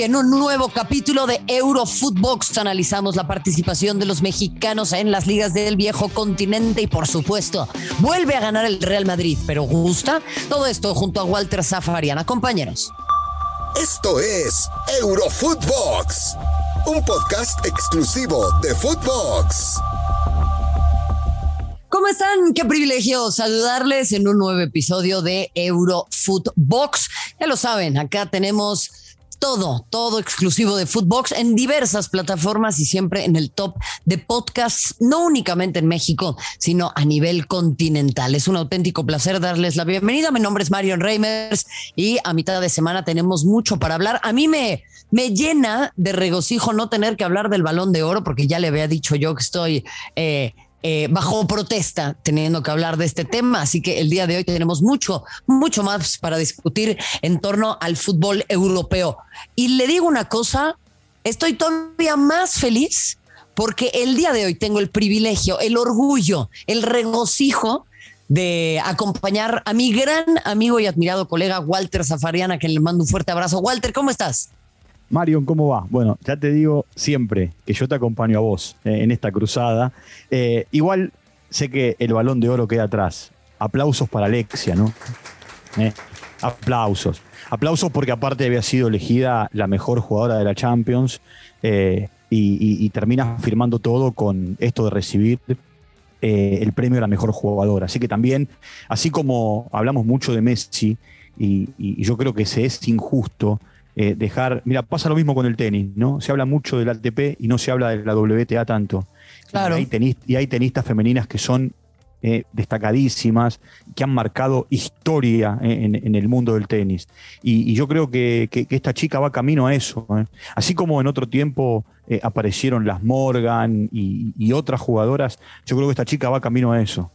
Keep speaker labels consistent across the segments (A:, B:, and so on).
A: Hoy en un nuevo capítulo de Eurofootbox analizamos la participación de los mexicanos en las ligas del viejo continente y por supuesto vuelve a ganar el Real Madrid, pero gusta todo esto junto a Walter Zafarian. Compañeros.
B: Esto es Eurofootbox, un podcast exclusivo de Footbox.
A: ¿Cómo están? Qué privilegio saludarles en un nuevo episodio de Eurofootbox. Ya lo saben, acá tenemos todo, todo exclusivo de Footbox en diversas plataformas y siempre en el top de podcasts, no únicamente en México, sino a nivel continental. Es un auténtico placer darles la bienvenida. Mi nombre es Marion Reimers y a mitad de semana tenemos mucho para hablar. A mí me, me llena de regocijo no tener que hablar del balón de oro, porque ya le había dicho yo que estoy... Eh, eh, bajo protesta teniendo que hablar de este tema. Así que el día de hoy tenemos mucho, mucho más para discutir en torno al fútbol europeo. Y le digo una cosa, estoy todavía más feliz porque el día de hoy tengo el privilegio, el orgullo, el regocijo de acompañar a mi gran amigo y admirado colega Walter Zafariana, que le mando un fuerte abrazo. Walter, ¿cómo estás?
C: Marion, ¿cómo va? Bueno, ya te digo siempre que yo te acompaño a vos eh, en esta cruzada. Eh, igual sé que el balón de oro queda atrás. Aplausos para Alexia, ¿no? Eh, aplausos. Aplausos porque aparte había sido elegida la mejor jugadora de la Champions y, y, termina firmando todo con esto de recibir el premio a la mejor jugadora. Así que también, así como hablamos mucho de Messi, y, yo creo que se es injusto eh, dejar. Mira, pasa lo mismo con el tenis, ¿no? Se habla mucho del ATP y no se habla de la WTA tanto.
A: Claro.
C: Y hay, tenistas femeninas que son eh, destacadísimas, que han marcado historia eh, en, el mundo del tenis. Y, yo creo que, esta chica va camino a eso. Así como en otro tiempo aparecieron las Morgan y, otras jugadoras, yo creo que esta chica va camino a eso.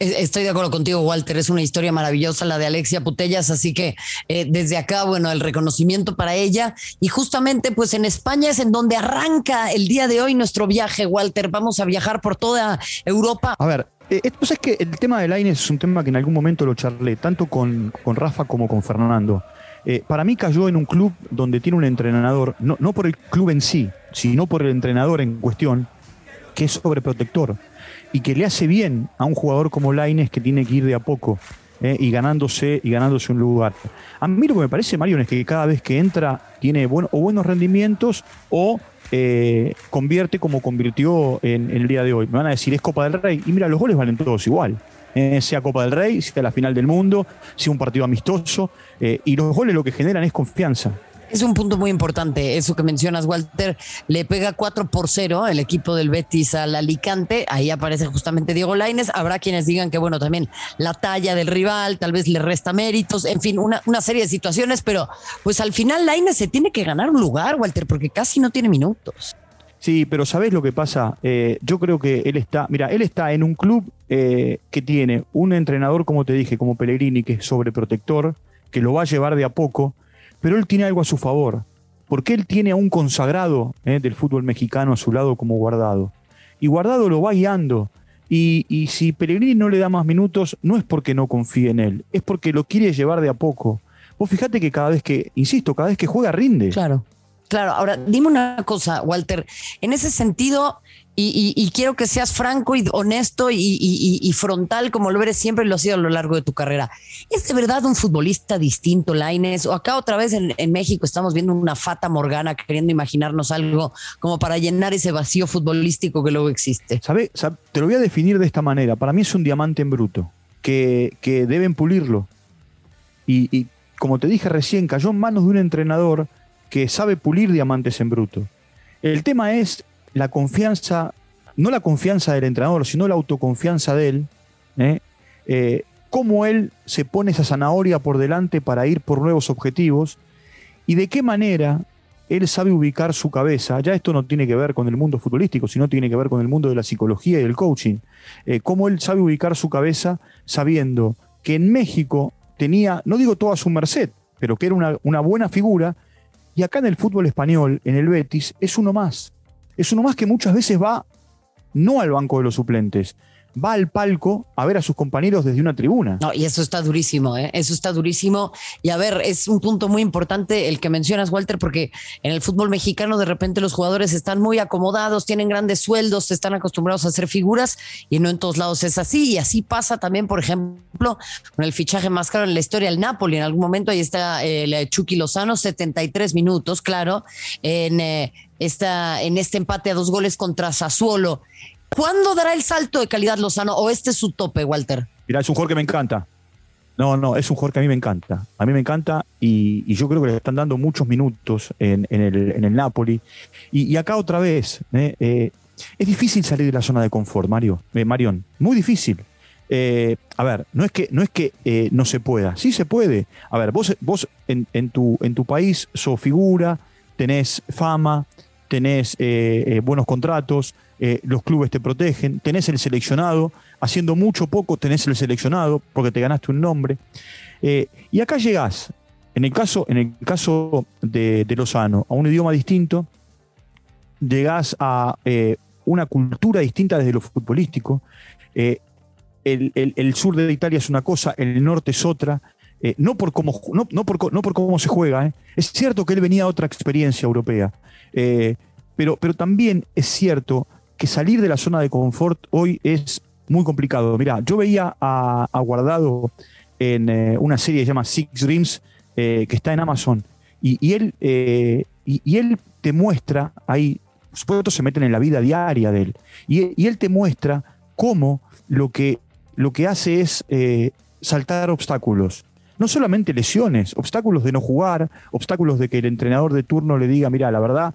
A: Estoy de acuerdo contigo, Walter. Es una historia maravillosa la de Alexia Putellas, así que eh, desde acá, bueno, el reconocimiento para ella. Y justamente, pues en España es en donde arranca el día de hoy nuestro viaje, Walter. Vamos a viajar por toda Europa.
C: A ver, eh, pues es que el tema de Laines es un tema que en algún momento lo charlé, tanto con, con Rafa como con Fernando. Eh, para mí cayó en un club donde tiene un entrenador, no, no por el club en sí, sino por el entrenador en cuestión, que es sobreprotector y que le hace bien a un jugador como Laines que tiene que ir de a poco eh, y, ganándose, y ganándose un lugar. A mí lo que me parece, Mario, es que cada vez que entra tiene o buenos rendimientos o eh, convierte como convirtió en, el día de hoy. Me van a decir, es Copa del Rey. Y mira, los goles valen todos igual. Eh, sea Copa del Rey, sea la final del mundo, sea un partido amistoso. y los goles lo que generan es confianza.
A: Es un punto muy importante, eso que mencionas, Walter. Le pega 4 por 0 el equipo del Betis al Alicante. Ahí aparece justamente Diego Laines. Habrá quienes digan que, bueno, también la talla del rival tal vez le resta méritos. En fin, una, una serie de situaciones, pero pues al final Laines se tiene que ganar un lugar, Walter, porque casi no tiene minutos.
C: Sí, pero ¿sabes lo que pasa? Eh, yo creo que él está, mira, él está en un club eh, que tiene un entrenador, como te dije, como Pellegrini, que es sobreprotector, que lo va a llevar de a poco pero él tiene algo a su favor, porque él tiene a un consagrado eh, del fútbol mexicano a su lado como guardado. Y guardado lo va guiando. Y, si Pellegrini no le da más minutos, no es porque no confíe en él, es porque lo quiere llevar de a poco. Vos fíjate que cada vez que, insisto, cada vez que juega rinde.
A: Claro. Claro, ahora dime una cosa, Walter. En ese sentido, y, quiero que seas franco y honesto y, frontal, como lo eres siempre lo has sido a lo largo de tu carrera. ¿Es de verdad un futbolista distinto, Laines? O acá otra vez en, México estamos viendo una fata morgana queriendo imaginarnos algo como para llenar ese vacío futbolístico que luego existe.
C: ¿Sabe? Te lo voy a definir de esta manera. Para mí es un diamante en bruto, que, que deben pulirlo. y como te dije recién, cayó en manos de un entrenador que sabe pulir diamantes en bruto. El tema es la confianza, no la confianza del entrenador, sino la autoconfianza de él, ¿eh? Eh, cómo él se pone esa zanahoria por delante para ir por nuevos objetivos y de qué manera él sabe ubicar su cabeza. Ya esto no tiene que ver con el mundo futbolístico, sino tiene que ver con el mundo de la psicología y el coaching. Eh, cómo él sabe ubicar su cabeza sabiendo que en México tenía, no digo toda su merced, pero que era una, una buena figura, y acá en el fútbol español, en el Betis, es uno más es uno más que muchas veces va no al banco de los suplentes, va al palco a ver a sus compañeros desde una tribuna.
A: No, y eso está durísimo, ¿eh? eso está durísimo. Y a ver, es un punto muy importante el que mencionas, Walter, porque en el fútbol mexicano de repente los jugadores están muy acomodados, tienen grandes sueldos, están acostumbrados a hacer figuras y no en todos lados es así. Y así pasa también, por ejemplo, con el fichaje más caro en la historia, el Napoli. En algún momento ahí está el Chucky Lozano, 73 minutos, claro, en, eh, esta, en este empate a dos goles contra Sassuolo. ¿Cuándo dará el salto de calidad Lozano o este es su tope, Walter?
C: Mira, es un jugador que me encanta. No, no, es un jugador que a mí me encanta. A mí me encanta y, yo creo que le están dando muchos minutos en, el, Napoli. Y, acá otra vez, ¿eh? Eh, es difícil salir de la zona de confort, Mario, eh. Muy difícil. a ver, no es que no, es que, no se pueda, sí se puede. A ver, vos, vos en, tu, en tu país sos figura, tenés fama, tenés buenos contratos, eh, los clubes te protegen, tenés el seleccionado, haciendo mucho poco tenés el seleccionado porque te ganaste un nombre. Eh, y acá llegás, en el caso, en el caso de, Lozano, a un idioma distinto, llegás a eh, una cultura distinta desde lo futbolístico. El, sur de Italia es una cosa, el norte es otra. no, por cómo, no, por, no por cómo se juega. Es cierto que él venía a otra experiencia europea, pero, pero también es cierto que salir de la zona de confort hoy es muy complicado. Mira, yo veía a, Guardado en eh, una serie que se llama Six Dreams, eh, que está en Amazon, y, él, eh, y, él te muestra ahí, supuesto se meten en la vida diaria de él, y, él te muestra cómo lo que, lo que hace es saltar obstáculos. No solamente lesiones, obstáculos de no jugar, obstáculos de que el entrenador de turno le diga, mira, la verdad,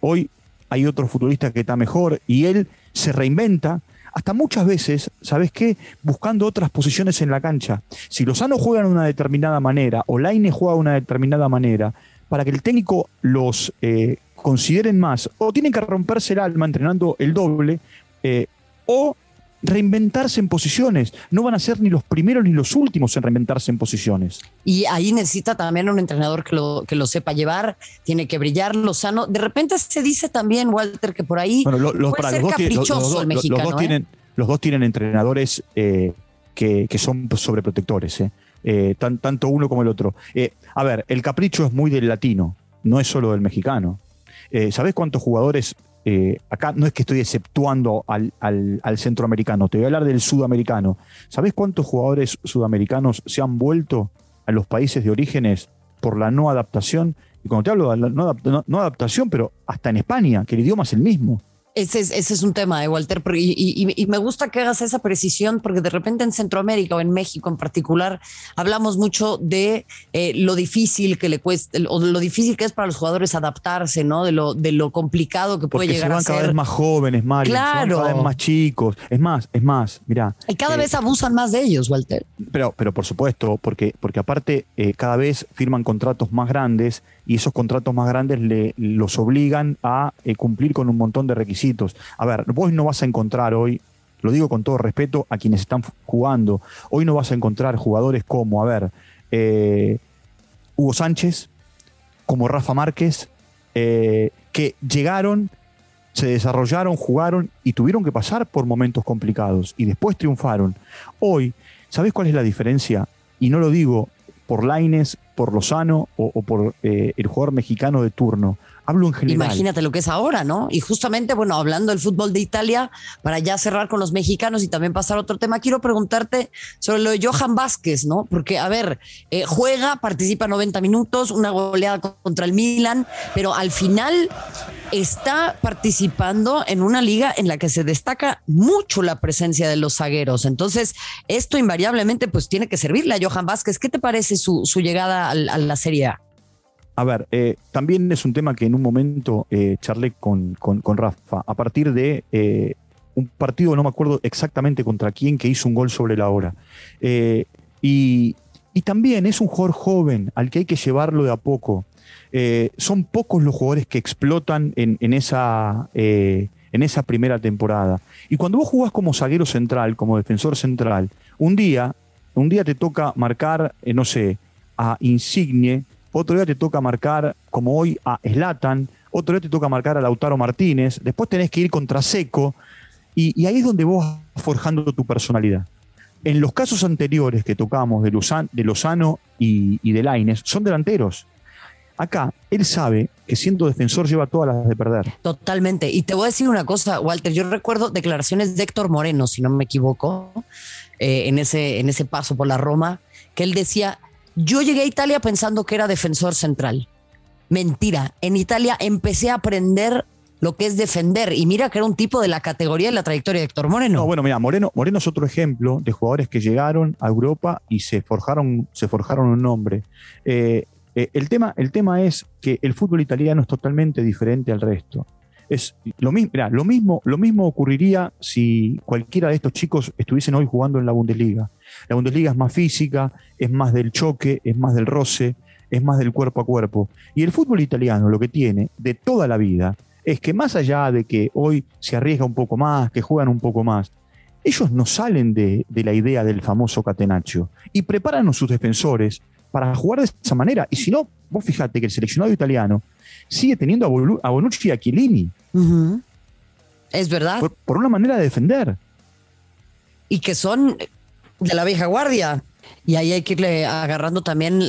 C: hoy hay otro futbolista que está mejor y él se reinventa. Hasta muchas veces, ¿sabes qué? Buscando otras posiciones en la cancha. Si Lozano juega de una determinada manera o Laine juega de una determinada manera, para que el técnico los eh, consideren más, o tienen que romperse el alma entrenando el doble, eh, o reinventarse en posiciones. No van a ser ni los primeros ni los últimos en reinventarse en posiciones.
A: Y ahí necesita también un entrenador que lo, que lo sepa llevar, tiene que brillar Lozano. De repente se dice también, Walter, que por ahí
C: los,
A: puede ser caprichoso el mexicano.
C: Los dos, tienen, los dos tienen entrenadores eh, que, son sobreprotectores, eh. tanto uno como el otro. a ver, el capricho es muy del latino, no es solo del mexicano. ¿Sabés cuántos jugadores eh, acá no es que estoy exceptuando al, centroamericano, te voy a hablar del sudamericano. ¿Sabes cuántos jugadores sudamericanos se han vuelto a los países de orígenes por la no adaptación? Y cuando te hablo de la no adaptación, pero hasta en España, que el idioma es el mismo.
A: Ese es, un tema de Walter, y, me gusta que hagas esa precisión porque de repente en Centroamérica o en México en particular hablamos mucho de eh, lo difícil que le cuesta o lo difícil que es para los jugadores adaptarse, ¿no? De lo, de lo complicado que puede llegar
C: a
A: ser.
C: se van cada vez más jóvenes, Mario, claro. cada vez más chicos. Es más, es más, mira.
A: Y cada eh, vez abusan más de ellos, Walter.
C: Pero, pero por supuesto, porque, porque aparte eh, cada vez firman contratos más grandes y esos contratos más grandes le, los obligan a eh, cumplir con un montón de requisitos. A ver, vos no vas a encontrar hoy, lo digo con todo respeto a quienes están jugando, hoy no vas a encontrar jugadores como, a ver, eh, Hugo Sánchez, como Rafa Márquez, eh, que llegaron, se desarrollaron, jugaron y tuvieron que pasar por momentos complicados y después triunfaron. Hoy, ¿sabés cuál es la diferencia? Y no lo digo por Laines, por Lozano o, por eh, el jugador mexicano de turno. Hablo en general.
A: Imagínate lo que es ahora, ¿no? Y justamente, bueno, hablando del fútbol de Italia, para ya cerrar con los mexicanos y también pasar a otro tema, quiero preguntarte sobre lo de Johan Vázquez, ¿no? Porque, a ver, eh, juega, participa 90 minutos, una goleada contra el Milan, pero al final está participando en una liga en la que se destaca mucho la presencia de los zagueros. Entonces, esto invariablemente pues tiene que servirle a Johan Vázquez. ¿Qué te parece su, llegada a, la Serie A?
C: A ver, eh, también es un tema que en un momento eh, charlé con, con, Rafa, a partir de eh, un partido, no me acuerdo exactamente contra quién, que hizo un gol sobre la hora. Y, y, también es un jugador joven al que hay que llevarlo de a poco. Son pocos los jugadores que explotan en, esa, eh, en esa primera temporada. Y cuando vos jugás como zaguero central, como defensor central, un día, un día te toca marcar, no sé, a Insigne, otro día te toca marcar, como hoy, a Slatan, otro día te toca marcar a Lautaro Martínez, después tenés que ir contra Seco, y, ahí es donde vos forjando tu personalidad. En los casos anteriores que tocamos de, de Lozano y, y de Laines, son delanteros. Acá, él sabe que siendo defensor lleva todas las de perder.
A: Totalmente. Y te voy a decir una cosa, Walter. Yo recuerdo declaraciones de Héctor Moreno, si no me equivoco, eh, en, ese, en ese paso por la Roma, que él decía, yo llegué a Italia pensando que era defensor central. Mentira. En Italia empecé a aprender lo que es defender. Y mira que era un tipo de la categoría y la trayectoria de Héctor Moreno.
C: No, bueno, mira, Moreno, Moreno es otro ejemplo de jugadores que llegaron a Europa y se forjaron, se forjaron un nombre. Eh, eh, el, tema, el tema es que el fútbol italiano es totalmente diferente al resto. Es lo, mismo, lo, mismo, lo mismo ocurriría si cualquiera de estos chicos estuviesen hoy jugando en la Bundesliga. La Bundesliga es más física, es más del choque, es más del roce, es más del cuerpo a cuerpo. Y el fútbol italiano lo que tiene de toda la vida es que más allá de que hoy se arriesga un poco más, que juegan un poco más, ellos no salen de, de la idea del famoso catenaccio y preparan a sus defensores para jugar de esa manera. Y si no, vos fíjate que el seleccionado italiano sigue teniendo a, Bonucci y a Chiellini.
A: Es verdad.
C: Por, una manera de defender.
A: Y que son de la vieja guardia. Y ahí hay que irle agarrando también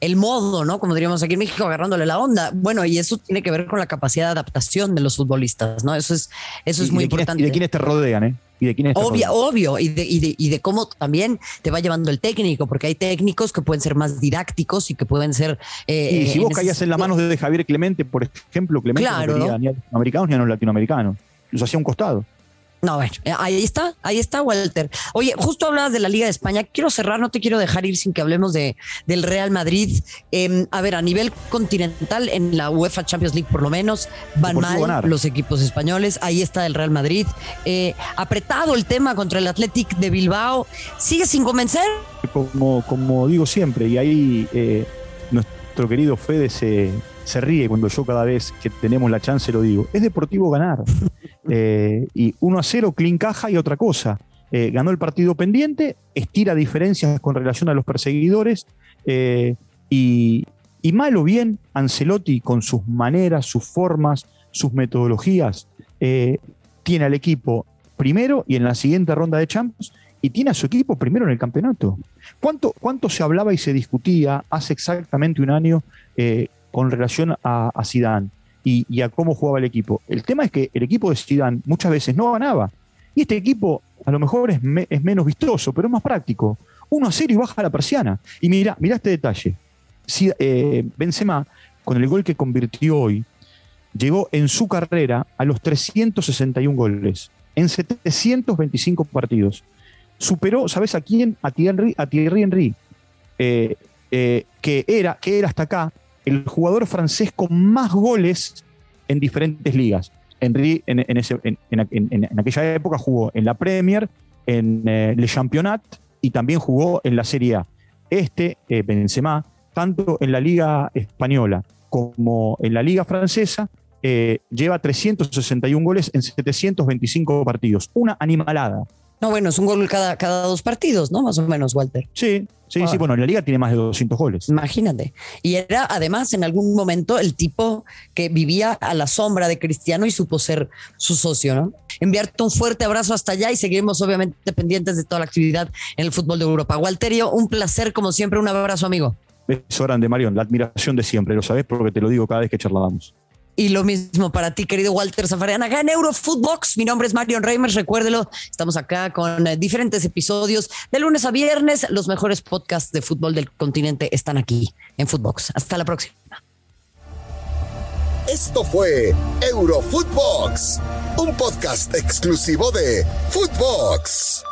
A: el modo, ¿no? Como diríamos aquí en México, agarrándole la onda. Bueno, y eso tiene que ver con la capacidad de adaptación de los futbolistas, ¿no? Eso es, eso es muy importante.
C: y de quienes te rodean, ¿eh? Y de quién
A: Obvio, obvio, y de, y, de, y de cómo también te va llevando el técnico, porque hay técnicos que pueden ser más didácticos y que pueden ser.
C: Eh, y si vos caías en las manos de Javier Clemente, por ejemplo, Clemente no quería ni a los americanos ni a los latinoamericanos, los hacía un costado.
A: No, bueno, eh, ahí está, ahí está Walter. Oye, justo hablabas de la Liga de España. Quiero cerrar, no te quiero dejar ir sin que hablemos de, del Real Madrid. Em, a ver, a nivel continental, en la UEFA Champions League por lo menos, van mal los equipos españoles. Ahí está el Real Madrid. Eh, apretado el tema contra el Athletic de Bilbao. ¿Sigue sin convencer?
C: Como, como digo siempre, y ahí eh, nuestro querido Fede se, se ríe cuando yo cada vez que tenemos la chance lo digo. Es deportivo ganar. Eh, y 1 a 0, clean caja y otra cosa. Eh, ganó el partido pendiente, estira diferencias con relación a los perseguidores. Eh, y, y, mal o bien, Ancelotti, con sus maneras, sus formas, sus metodologías, tiene al equipo primero y en la siguiente ronda de Champions, y tiene a su equipo primero en el campeonato. ¿Cuánto, cuánto se hablaba y se discutía hace exactamente un año con relación a, a Zidane y, a cómo jugaba el equipo. El tema es que el equipo de Zidane muchas veces no ganaba. Y este equipo a lo mejor es, menos vistoso, pero es más práctico. Uno a 0 y baja la persiana. Y mira, mira este detalle. Eh, Benzema, con el gol que convirtió hoy, llegó en su carrera a los 361 goles en 725 partidos. Superó, ¿sabes a quién? A Thierry, a Thierry Henry, eh, eh, que, era, que era hasta acá el jugador francés con más goles en diferentes ligas. Henry en, aquella época jugó en la Premier, en eh, Le Championnat y también jugó en la Serie A. Este, eh, Benzema, tanto en la Liga Española como en la Liga Francesa, eh, lleva 361 goles en 725 partidos. Una animalada.
A: No, bueno, es un gol cada, cada dos partidos, ¿no? Más o menos, Walter.
C: Sí, sí, sí. Bueno, en la liga tiene más de 200 goles.
A: Imagínate. Y era además en algún momento el tipo que vivía a la sombra de Cristiano y supo ser su socio, ¿no? Enviarte un fuerte abrazo hasta allá y seguimos obviamente pendientes de toda la actividad en el fútbol de Europa. Walterio, un placer como siempre. Un abrazo, amigo.
C: Beso grande, Marión. La admiración de siempre, lo sabes porque te lo digo cada vez que charlábamos.
A: Y lo mismo para ti, querido Walter Zafarian, acá en Eurofootbox. Mi nombre es Marion Reimers, recuérdelo. Estamos acá con eh, diferentes episodios de lunes a viernes. Los mejores podcasts de fútbol del continente están aquí en Footbox. Hasta la próxima.
B: Esto fue Eurofootbox, un podcast exclusivo de Footbox.